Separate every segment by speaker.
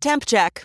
Speaker 1: Temp check.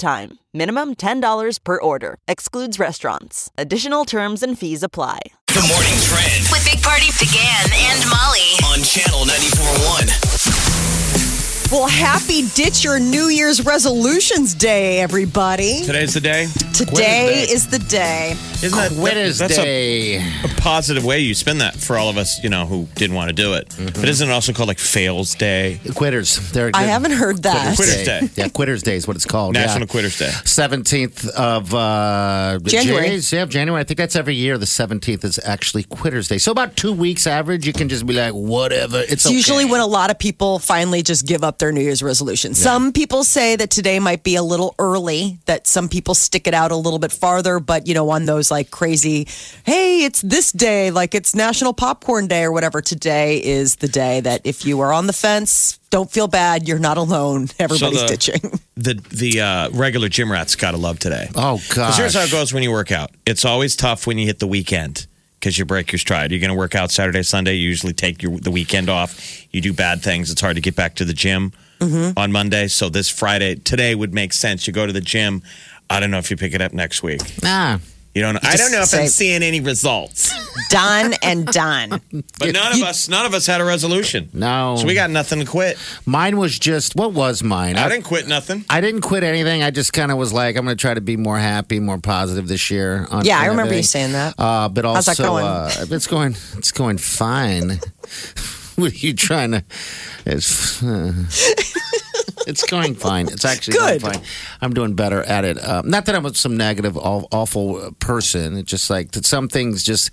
Speaker 1: time. Minimum $10 per order. Excludes restaurants. Additional terms and fees apply.
Speaker 2: The morning trend
Speaker 3: With Big Party began and Molly.
Speaker 2: on channel 94.1.
Speaker 4: Well, happy Ditch Your New Year's Resolutions Day, everybody.
Speaker 5: Today's the day.
Speaker 4: Today
Speaker 5: Day.
Speaker 4: is the day.
Speaker 5: Isn't that
Speaker 6: Quitters
Speaker 5: that's
Speaker 6: Day.
Speaker 5: A, a positive way you spend that for all of us, you know, who didn't want to do it. But isn't it also called like Fails Day,
Speaker 6: Quitters. They're
Speaker 4: I haven't heard that.
Speaker 5: Quitters Day.
Speaker 6: Yeah, Quitters Day is what it's called.
Speaker 5: National
Speaker 6: yeah.
Speaker 5: Quitters Day?
Speaker 6: 17th of uh,
Speaker 4: January.
Speaker 6: Jan- Yeah, January. I think that's every year. The 17th is actually Quitters Day. So about two weeks average, you can just be like, whatever. It's
Speaker 4: It's usually when a lot of people finally just give up their New Year's resolution. Some people say that today might be a little early, that some people stick it out a little bit farther, but you know, on those like crazy, hey, it's this day, like it's National Popcorn Day or whatever, today is the day that if you are on the fence, don't feel bad, you're not alone. Everybody's
Speaker 5: the-
Speaker 4: ditching.
Speaker 5: The the uh, regular gym rats gotta love today.
Speaker 6: Oh god!
Speaker 5: here's how it goes when you work out. It's always tough when you hit the weekend because you break your stride. You're going to work out Saturday, Sunday. You usually take your, the weekend off. You do bad things. It's hard to get back to the gym on Monday. So this Friday, today would make sense. You go to the gym. I don't know if you pick it up next week.
Speaker 6: Nah.
Speaker 5: You don't. I don't know if
Speaker 4: say-
Speaker 5: I'm seeing any results.
Speaker 4: done and done.
Speaker 5: But none of us, none of us had a resolution.
Speaker 6: No.
Speaker 5: So we got nothing to quit.
Speaker 6: Mine was just, what was mine?
Speaker 5: I didn't quit nothing.
Speaker 6: I didn't quit anything. I just kind of was like, I'm going to try to be more happy, more positive this year. On
Speaker 4: Yeah, I remember you saying that.
Speaker 6: Uh, but also,
Speaker 4: How's that going?
Speaker 6: Uh, it's going, it's going fine. what are you trying to? It's, uh, it's going fine. It's actually
Speaker 4: Good.
Speaker 6: going fine. I'm doing better at it. Uh, not that I'm some negative, awful person. It's just like that. Some things just.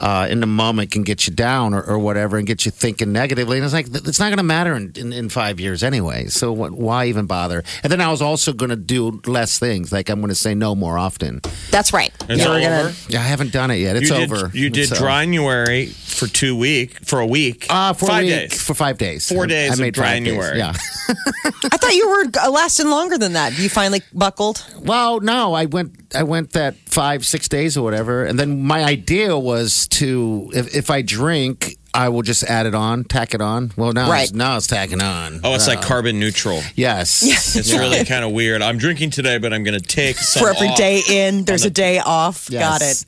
Speaker 6: Uh, in the moment can get you down or, or whatever and get you thinking negatively. And it's like, it's not going to matter in, in, in five years anyway. So what, why even bother? And then I was also going to do less things. Like I'm going to say no more often.
Speaker 4: That's right.
Speaker 5: It's
Speaker 4: You were gonna-
Speaker 5: over.
Speaker 6: Yeah, I haven't done it yet. It's
Speaker 5: you did,
Speaker 6: over.
Speaker 5: You did
Speaker 6: So-
Speaker 5: January for two week for a week.
Speaker 6: Uh, for
Speaker 5: five
Speaker 6: a week,
Speaker 5: days.
Speaker 6: For five days.
Speaker 5: Four
Speaker 6: I-
Speaker 5: days
Speaker 6: I
Speaker 5: of
Speaker 6: made five days.
Speaker 5: January.
Speaker 6: Yeah.
Speaker 4: I thought you were uh, lasting longer than that. You finally buckled.
Speaker 6: Well, no, I went. I went that five, six days or whatever, and then my idea was to, if, if I drink, I will just add it on, tack it on. Well, now,
Speaker 4: Right.
Speaker 6: it's, now it's tacking on.
Speaker 5: Oh, it's like carbon neutral.
Speaker 6: Yes.
Speaker 5: It's really kind of weird. I'm drinking today, but I'm going to take some
Speaker 4: For every
Speaker 5: off.
Speaker 4: day in, there's a day off. Got it.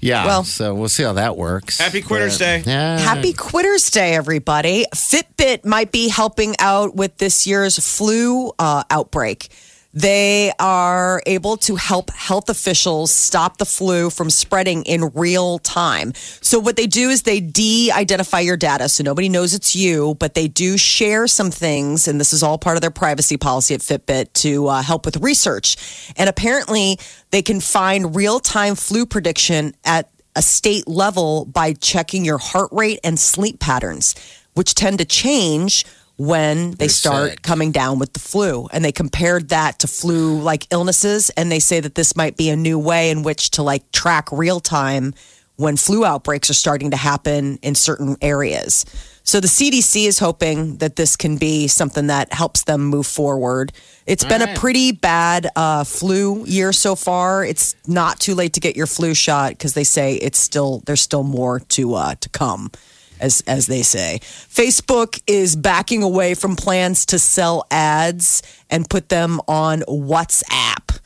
Speaker 6: Yeah.
Speaker 4: Well-
Speaker 6: so we'll see how that works.
Speaker 5: Happy Quitters
Speaker 6: But,
Speaker 5: Day.
Speaker 6: Yeah.
Speaker 4: Happy Quitters Day, everybody. Fitbit might be helping out with this year's flu uh, outbreak. They are able to help health officials stop the flu from spreading in real time. So, what they do is they de identify your data so nobody knows it's you, but they do share some things. And this is all part of their privacy policy at Fitbit to uh, help with research. And apparently, they can find real time flu prediction at a state level by checking your heart rate and sleep patterns, which tend to change when they
Speaker 6: You're
Speaker 4: start
Speaker 6: sick.
Speaker 4: coming down with the flu. And they compared that to flu like illnesses. And they say that this might be a new way in which to like track real time when flu outbreaks are starting to happen in certain areas. So the CDC is hoping that this can be something that helps them move forward. It's been a pretty bad uh, flu year so far. It's not too late to get your flu shot because they say it's still there's still more to uh, to come, as as they say. Facebook is backing away from plans to sell ads and put them on WhatsApp.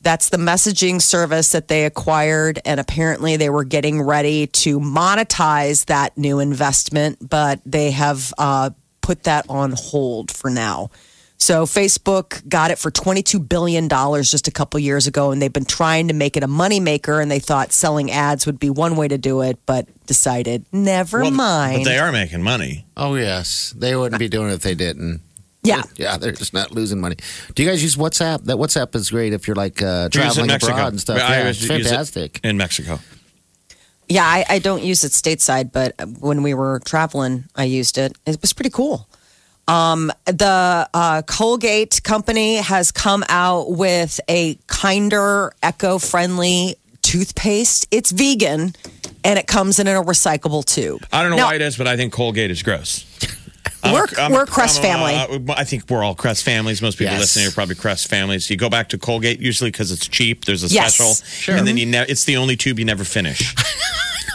Speaker 4: That's the messaging service that they acquired. And apparently, they were getting ready to monetize that new investment, but they have uh, put that on hold for now. So, Facebook got it for $22 billion just a couple years ago, and they've been trying to make it a moneymaker. And they thought selling ads would be one way to do it, but decided, never
Speaker 5: Well,
Speaker 4: mind.
Speaker 5: But they are making money.
Speaker 6: Oh, yes. They wouldn't be doing it if they didn't.
Speaker 4: yeah.
Speaker 6: Yeah, they're just not losing money. Do you guys use WhatsApp? That WhatsApp is great if you're like uh,
Speaker 5: We use it in
Speaker 6: traveling abroad and stuff.
Speaker 5: I
Speaker 6: yeah, it's
Speaker 5: use it
Speaker 6: fantastic.
Speaker 5: in Mexico.
Speaker 4: Yeah, I, I don't use it stateside, but when we were traveling, I used it. It was pretty cool. Um, the uh, Colgate company has come out with a kinder, eco-friendly toothpaste. It's vegan, and it comes in a recyclable tube.
Speaker 5: I don't know
Speaker 4: Now-
Speaker 5: why it is, but I think Colgate is gross.
Speaker 4: We're- we're Crest family.
Speaker 5: uh, I think we're all Crest families. Most people
Speaker 6: Yes.
Speaker 5: listening are probably Crest families. You go back to Colgate usually because it's cheap. There's a
Speaker 4: Yes.
Speaker 5: special,
Speaker 6: Sure.
Speaker 5: and then you ne- it's the only tube you never finish.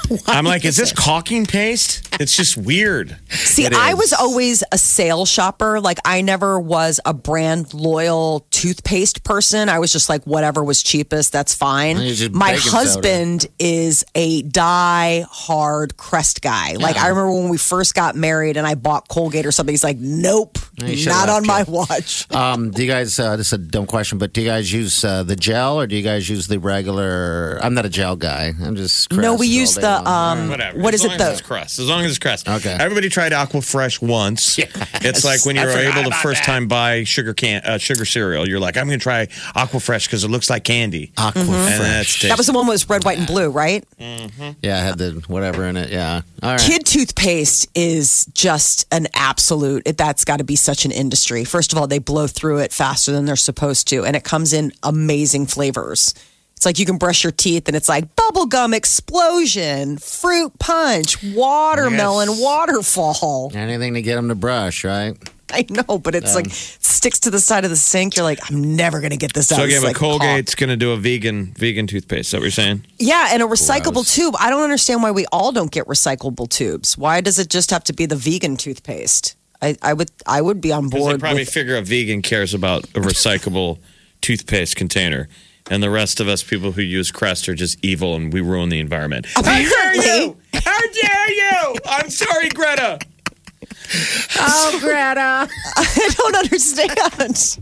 Speaker 5: I'm like, is this caulking paste? It's just weird.
Speaker 4: See,
Speaker 6: It
Speaker 4: I
Speaker 6: is.
Speaker 4: was always a sale shopper. Like, I never was a brand loyal toothpaste person. I was just like, whatever was cheapest, that's fine. My
Speaker 6: baking soda.
Speaker 4: husband is a die hard Crest guy. Like, I remember when we first got married and I bought Colgate or something. He's like, nope, not on my watch.
Speaker 6: Um, do you guys? Uh, this is a dumb question, but do you guys use uh, the gel or do you guys use the regular? I'm not a gel guy. I'm just
Speaker 4: No, we use
Speaker 6: all day
Speaker 4: the, um,
Speaker 5: Whatever.
Speaker 4: what
Speaker 5: as
Speaker 4: is
Speaker 5: long
Speaker 4: it,
Speaker 5: As
Speaker 4: the-
Speaker 5: it's Crest. As long as it's crust.
Speaker 6: Okay.
Speaker 5: Everybody tried Aquafresh once. It's like when
Speaker 6: I
Speaker 5: you're
Speaker 6: forgot
Speaker 5: able to
Speaker 6: about
Speaker 5: first
Speaker 6: that.
Speaker 5: time buy sugar can uh, sugar cereal. You're like, I'm going to try Aquafresh because it looks like candy.
Speaker 6: Aqua
Speaker 5: And
Speaker 6: Fresh.
Speaker 5: that's
Speaker 4: That was the one that was red, white, and blue, right?
Speaker 6: yeah, I had the whatever in it. Yeah. All right.
Speaker 4: Kid toothpaste is just an absolute. It, that's got to be such an industry. First of all, they blow through it faster than they're supposed to, and it comes in amazing flavors. It's like you can brush your teeth, and it's like bubblegum explosion, fruit punch, watermelon
Speaker 6: Yes.
Speaker 4: waterfall.
Speaker 6: Anything to get them to brush, right?
Speaker 4: I know, but it's like um, sticks to the side of the sink. You're like, I'm never gonna get this out.
Speaker 5: So
Speaker 4: It's
Speaker 5: again, but
Speaker 4: like
Speaker 5: Colgate's going to do a vegan vegan toothpaste. Is that what you're saying?
Speaker 4: Yeah, and a recyclable tube. I don't understand why we all don't get recyclable tubes. Why does it just have to be the vegan toothpaste? I, I would I would be on
Speaker 5: Because they
Speaker 4: board.
Speaker 5: probably
Speaker 4: With,
Speaker 5: figure a vegan cares about a recyclable toothpaste container. And the rest of us people who use Crest are just evil and we ruin the environment. How dare you! How dare you! I'm sorry, Greta.
Speaker 6: Oh, Greta.
Speaker 4: I don't understand.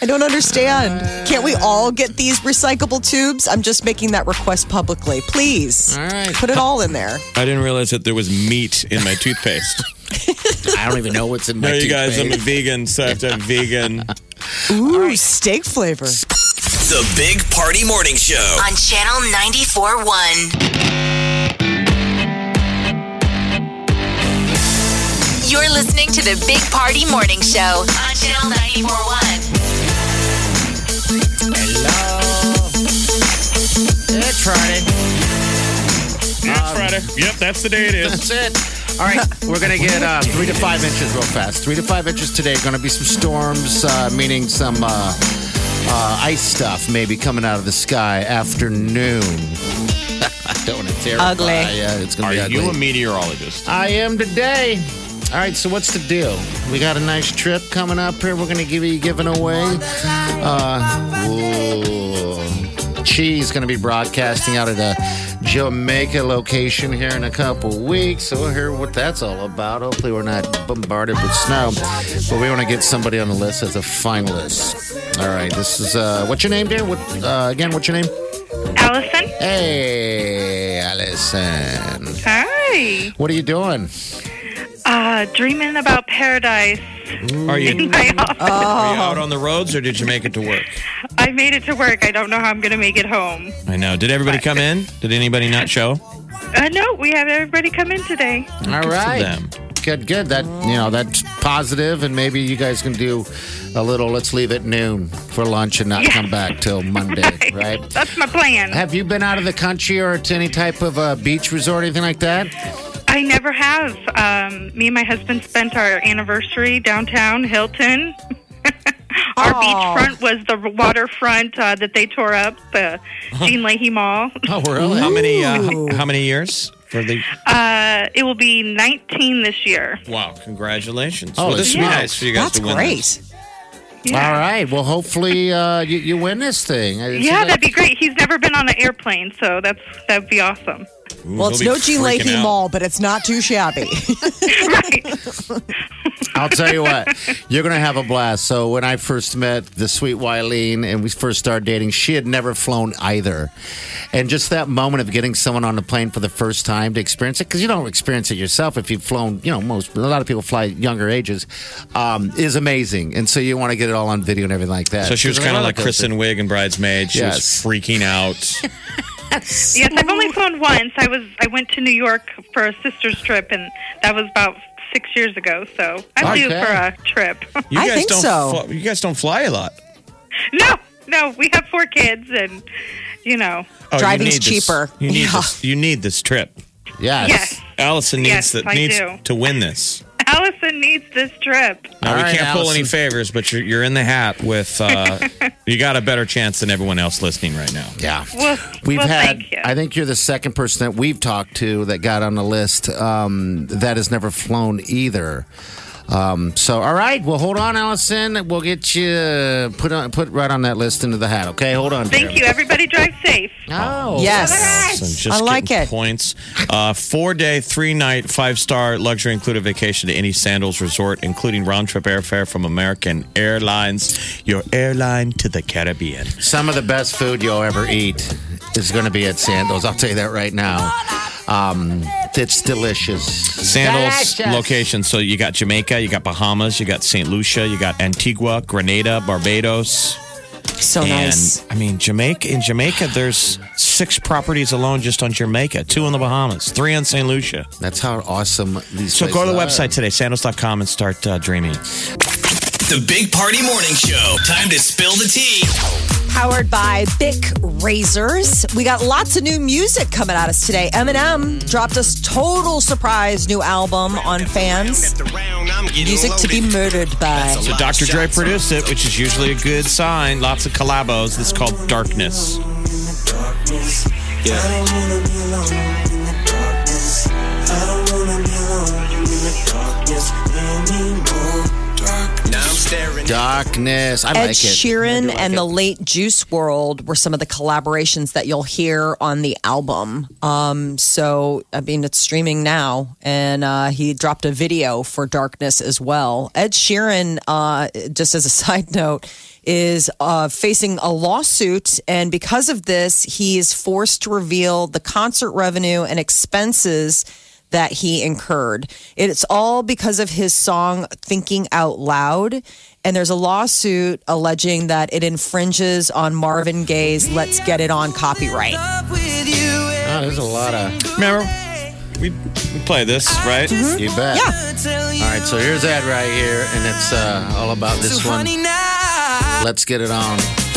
Speaker 4: I don't understand. Can't we all get these recyclable tubes? I'm just making that request publicly. Please.
Speaker 6: All right.
Speaker 4: Put it all in there.
Speaker 5: I didn't realize that there was meat in my toothpaste.
Speaker 6: I don't even know what's in my
Speaker 5: no, you guys, I'm a
Speaker 6: toothpaste.
Speaker 5: vegan, so I have to have vegan.
Speaker 4: Ooh, steak flavor.
Speaker 2: The Big Party Morning Show.
Speaker 3: On Channel 94.1. You're listening to the Big Party Morning Show on Channel 94.1.
Speaker 6: It's Friday.
Speaker 5: It's Friday. Yep, that's the day it is.
Speaker 6: That's it. All right, we're gonna get uh, three to five inches real fast. Three to five inches today. Going to be some storms, uh, meaning some uh, uh, ice stuff maybe coming out of the sky afternoon. I don't want to terrify
Speaker 4: Ugly.
Speaker 6: Yeah, it's gonna
Speaker 5: Are
Speaker 6: be ugly.
Speaker 5: you a meteorologist?
Speaker 6: I am today. All right, so what's the deal? We got a nice trip coming up here. We're going to give you giving away. Uh, whoa. Cheese going to be broadcasting out of a Jamaica location here in a couple weeks. So we'll hear what that's all about. Hopefully, we're not bombarded with snow, but we want to get somebody on the list as a finalist. All right, this is uh, what's your name, dear? What uh, again? What's your name?
Speaker 7: Allison.
Speaker 6: Hey, Allison.
Speaker 7: Hi.
Speaker 6: What are you doing?
Speaker 7: Uh, dreaming about paradise.
Speaker 5: Are you,
Speaker 7: I,
Speaker 5: are you out on the roads or did you make it to work?
Speaker 7: I made it to work. I don't know how I'm going to make it home.
Speaker 5: I know. Did everybody come in? Did anybody not show?
Speaker 7: Uh, no, we have everybody come in today.
Speaker 6: All
Speaker 5: for
Speaker 6: right.
Speaker 5: Them.
Speaker 6: Good, good. That you know, that's positive, and maybe you guys can do a little. Let's leave at noon for lunch and not
Speaker 7: Yeah.
Speaker 6: come back till Monday, right?
Speaker 7: That's my plan.
Speaker 6: Have you been out of the country or to any type of uh, beach resort, anything like that?
Speaker 7: I never have. Um, me and my husband spent our anniversary downtown Hilton. our
Speaker 4: Aw.
Speaker 7: beachfront was the waterfront uh, that they tore up, the Gene Leahy Mall.
Speaker 6: Oh, really?
Speaker 5: How many? Uh, how many years for the?
Speaker 7: Uh, it will be 19 this year.
Speaker 5: Wow! Congratulations.
Speaker 6: Oh,
Speaker 5: well, this would be nice for you guys
Speaker 4: That's
Speaker 5: to win.
Speaker 4: great.
Speaker 5: this.
Speaker 7: Yeah.
Speaker 6: All right. Well, hopefully uh, you, you win this thing. I-
Speaker 7: Yeah, that'd be great. He's never been on an airplane, so that's that'd be awesome.
Speaker 5: Ooh,
Speaker 4: Well, it's
Speaker 5: he'll
Speaker 4: no G
Speaker 5: freaking
Speaker 4: Leahy. Mall, but it's not too shabby.
Speaker 7: right.
Speaker 6: I'll tell you what, you're going to have a blast. So, when I first met the sweet Wileen and we first started dating, she had never flown either. And just that moment of getting someone on the plane for the first time to experience it, because you don't experience it yourself if you've flown, you know, most, a lot of people fly younger ages, um, is amazing. And so, you want to get it all on video and everything like that.
Speaker 5: So she was kind of like
Speaker 6: those
Speaker 5: Kristen Wiig and Bridesmaid. She was freaking out.
Speaker 7: Yes, I've only flown once. I was I went to New York for a sister's trip, and that was about six years ago, so I'm due
Speaker 6: Okay.
Speaker 7: for a trip.
Speaker 5: You
Speaker 4: I
Speaker 5: guys
Speaker 4: think
Speaker 5: don't
Speaker 4: so.
Speaker 5: fl- you guys don't fly a lot.
Speaker 7: no, no, we have four kids, and you know,
Speaker 5: Oh, you
Speaker 4: Driving's
Speaker 5: need this-
Speaker 4: cheaper.
Speaker 5: You need
Speaker 4: Yeah.
Speaker 5: this. You need this trip.
Speaker 6: Yes.
Speaker 7: yes,
Speaker 5: Allison needs
Speaker 7: Yes,
Speaker 5: that
Speaker 7: I
Speaker 5: needs
Speaker 7: do.
Speaker 5: to win this.
Speaker 7: Allison needs this trip.
Speaker 5: Now
Speaker 6: All
Speaker 5: we
Speaker 6: right,
Speaker 5: can't pull any
Speaker 6: Allison.
Speaker 5: favors, but you're, you're in the hat with. Uh, you got a better chance than everyone else listening right now.
Speaker 6: Yeah.
Speaker 7: Well,
Speaker 6: We've
Speaker 7: well,
Speaker 6: had,
Speaker 7: thank you.
Speaker 6: I think you're the second person that we've talked to that got on the list um, that has never flown either. Um, so, all right. Well, hold on, Allison. We'll get you put on, put right on that list into the hat. Okay, hold on.
Speaker 7: Thank you. Everybody drive safe.
Speaker 6: Oh,
Speaker 4: Yes.
Speaker 5: And just
Speaker 4: I like it.
Speaker 5: Points. Uh, four day, three night, five star luxury included vacation to any Sandals resort, including round trip airfare from American Airlines, your airline to the Caribbean.
Speaker 6: Some of the best food you'll ever eat is going to be at Sandals. I'll tell you that right now. Um, it's delicious.
Speaker 5: Sandals
Speaker 6: Delicious.
Speaker 5: location. So you got Jamaica, you got Bahamas, you got St. Lucia, you got Antigua, Grenada, Barbados.
Speaker 4: So
Speaker 5: and
Speaker 4: nice.
Speaker 5: I mean, Jamaica. In Jamaica, there's six properties alone just on Jamaica, two in the Bahamas, three on St. Lucia.
Speaker 6: That's how awesome these.
Speaker 5: Are so go to the
Speaker 6: places are.
Speaker 5: website today, sandals.com, and start uh, dreaming.
Speaker 2: The Big Party Morning Show. Time to spill the tea.
Speaker 4: Powered by Bic Razors. We got lots of new music coming at us today. Eminem dropped us total surprise new album on fans. Music to be murdered by.
Speaker 5: So Dr. Dre produced it, which is usually a good sign. Lots of collabos. This is called Darkness.
Speaker 2: Now I'm staring.
Speaker 6: Darkness. I
Speaker 4: Ed
Speaker 6: like it.
Speaker 4: Sheeran
Speaker 6: like
Speaker 4: and
Speaker 6: it.
Speaker 4: the late Juice WRLD were some of the collaborations that you'll hear on the album. Um, so, I mean, it's streaming now, and uh, he dropped a video for Darkness as well. Ed Sheeran, uh, just as a side note, is uh, facing a lawsuit, and because of this, he is forced to reveal the concert revenue and expenses that he incurred. It's all because of his song Thinking Out Loud. And there's a lawsuit alleging that it infringes on Marvin Gaye's Let's Get It On copyright.
Speaker 6: Oh, there's a lot of.
Speaker 5: Remember? We, we play this, right?
Speaker 6: You bet.
Speaker 4: Yeah.
Speaker 6: All right, so here's that right here, and it's uh, all about this one. Let's get it on.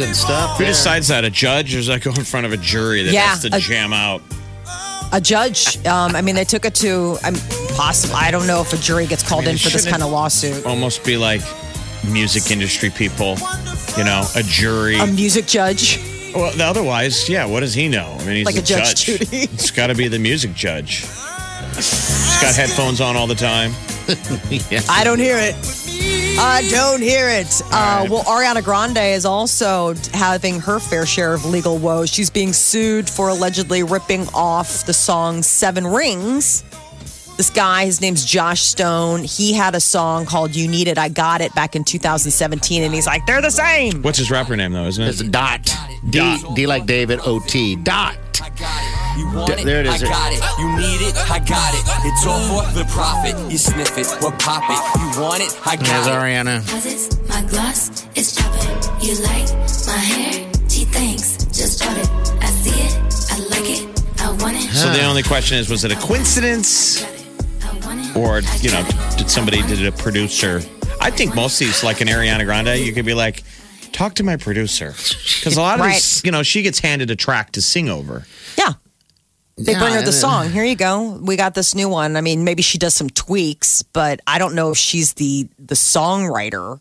Speaker 6: That's some good stuff.
Speaker 5: Who
Speaker 6: there.
Speaker 5: decides that? A judge, or does that go in front of a jury that
Speaker 4: Yeah,
Speaker 5: has to
Speaker 4: a-
Speaker 5: jam out?
Speaker 4: A judge, um, I mean, they took it to, I'm possible. I don't know if a jury gets called
Speaker 5: I mean,
Speaker 4: in for this
Speaker 5: shouldn't
Speaker 4: kind of lawsuit.
Speaker 5: Almost be like music industry people, you know, a jury.
Speaker 4: A music judge.
Speaker 5: well, otherwise, yeah, what does he know? I mean, he's
Speaker 4: Like
Speaker 5: a
Speaker 4: a Judge
Speaker 5: judge.
Speaker 4: Judy.
Speaker 5: It's got to be the music judge. He's got headphones on all the time.
Speaker 4: I don't hear it. I don't hear it. Uh, well, Ariana Grande is also having her fair share of legal woes. She's being sued for allegedly ripping off the song Seven Rings. This guy, his name's Josh Stone. He had a song called You Need It, I Got It back in 2017, and he's like, they're the same.
Speaker 5: What's his rapper name, though, isn't
Speaker 6: It's
Speaker 5: it?
Speaker 6: a dot. D, D like David, O T. Dot.
Speaker 8: You want
Speaker 6: D- there it is.
Speaker 8: I got it. You need it. I got it. It's all for the profit. You sniff it or pop it. You want it. I
Speaker 6: There's
Speaker 8: got it.
Speaker 6: Ariana.
Speaker 9: Cause it's my gloss, it's dropping. You like my hair? Gee, thanks. Just bought it. I see it. I like it. I want it.
Speaker 5: So the only question is, was it a coincidence?
Speaker 9: I want it.
Speaker 5: Or, you know, did somebody, did a producer? I think most of these, like an Ariana Grande, you could be like, talk to my producer. Because a lot of these, you know, she gets handed a track to sing over.
Speaker 4: Yeah. They bring her the song. Here you go. We got this new one. I mean, maybe she does some tweaks, but I don't know if she's the the songwriter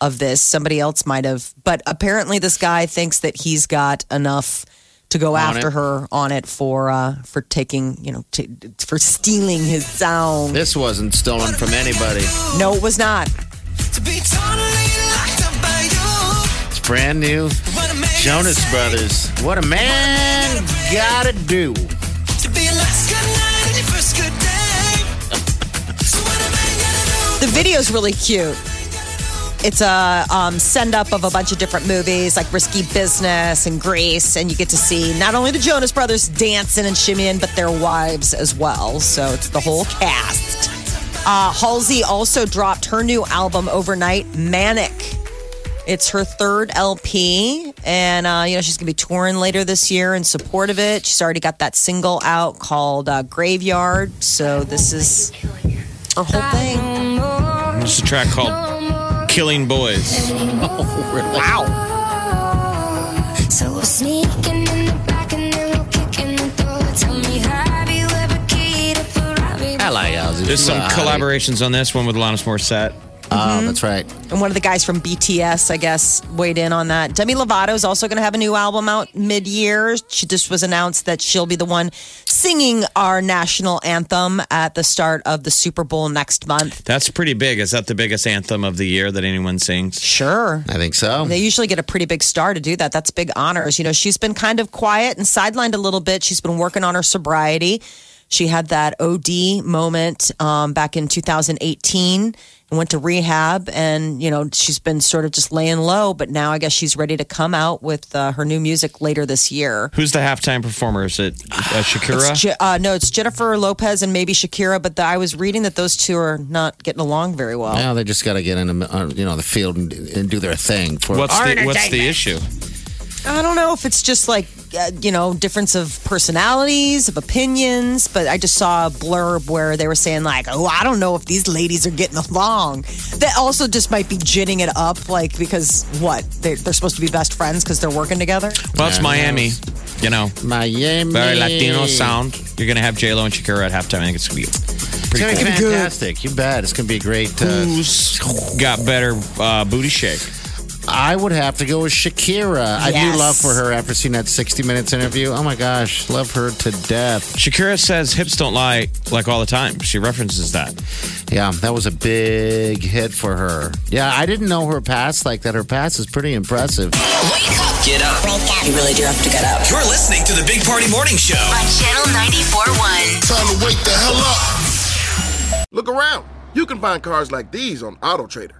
Speaker 4: of this. Somebody else might have. But apparently, this guy thinks that he's got enough to go
Speaker 6: On
Speaker 4: after
Speaker 6: it.
Speaker 4: her on it for uh, for taking you know t- for stealing his sound.
Speaker 6: This wasn't stolen from anybody.
Speaker 4: No, it was not.
Speaker 6: It's brand new. Jonas Brothers. What a man gotta do.
Speaker 4: The video's really cute. It's a um, send up of a bunch of different movies like Risky Business and Grease, and you get to see not only the Jonas Brothers dancing and shimmying, but their wives as well. So it's the whole cast. Uh, Halsey also dropped her new album overnight, Manic. It's her third LP, and uh, you know she's gonna be touring later this year in support of it. She's already got that single out called uh, Graveyard. So this is her whole thing.
Speaker 5: It's a track called Killing Boys.
Speaker 4: Wow.
Speaker 9: So we're sneaking in the back and then we'll kick in the door. Tell me, have you ever keyed a Ferrari?
Speaker 6: I like Ozzy.
Speaker 5: There's some collaborations on this one with Alanis Morissette.
Speaker 6: Oh, that's right.
Speaker 4: And one of the guys from BTS, I guess, weighed in on that. Demi Lovato is also going to have a new album out mid year. She just was announced that she'll be the one singing our national anthem at the start of the Super Bowl next month.
Speaker 5: That's pretty big. Is that the biggest anthem of the year that anyone sings?
Speaker 4: Sure.
Speaker 6: I think so.
Speaker 4: They usually get a pretty big star to do that. That's big honors. You know, she's been kind of quiet and sidelined a little bit. She's been working on her sobriety. She had that OD moment um, back in 2018 and went to rehab. And, you know, she's been sort of just laying low, but now I guess she's ready to come out with uh, her new music later this year.
Speaker 5: Who's the halftime performer? Is it uh, Shakira?
Speaker 4: It's Je- uh, no, it's Jennifer Lopez and maybe Shakira, but the, I was reading that those two are not getting along very well.
Speaker 6: Yeah, they just got to get in, the, uh, you know, the field and, and do their thing. For
Speaker 5: what's the What's the issue?
Speaker 4: I don't know if it's just like, uh, you know, difference of personalities, of opinions, but I just saw a blurb where they were saying, like, oh, I don't know if these ladies are getting along. That also just might be ginning it up, like, because what? They're, they're supposed to be best friends because they're working together?
Speaker 5: Well, it's
Speaker 6: Yeah,
Speaker 5: Miami. You know,
Speaker 6: Miami.
Speaker 5: very Latino sound. You're gonna have J Lo and Shakira at halftime. I think it's gonna be
Speaker 6: It's
Speaker 5: pretty
Speaker 6: going to
Speaker 5: cool.
Speaker 6: be fantastic. You bet. It's going to be a great. Uh,
Speaker 5: Who's got better uh, booty shake?
Speaker 6: I would have to go with Shakira. I do love for her after seeing that 60 Minutes interview. Oh my gosh, love her to death.
Speaker 5: Shakira says hips don't lie like all the time. She references that.
Speaker 6: Yeah, that was a big hit for her. Yeah, I didn't know her past like that. Her past is pretty impressive.
Speaker 3: Wake up
Speaker 2: Get up.
Speaker 3: You really do have to get up.
Speaker 2: You're listening to the Big Party Morning Show.
Speaker 3: on Channel 94.1.
Speaker 10: Time to wake the hell up. Look around. You can find cars like these on AutoTrader.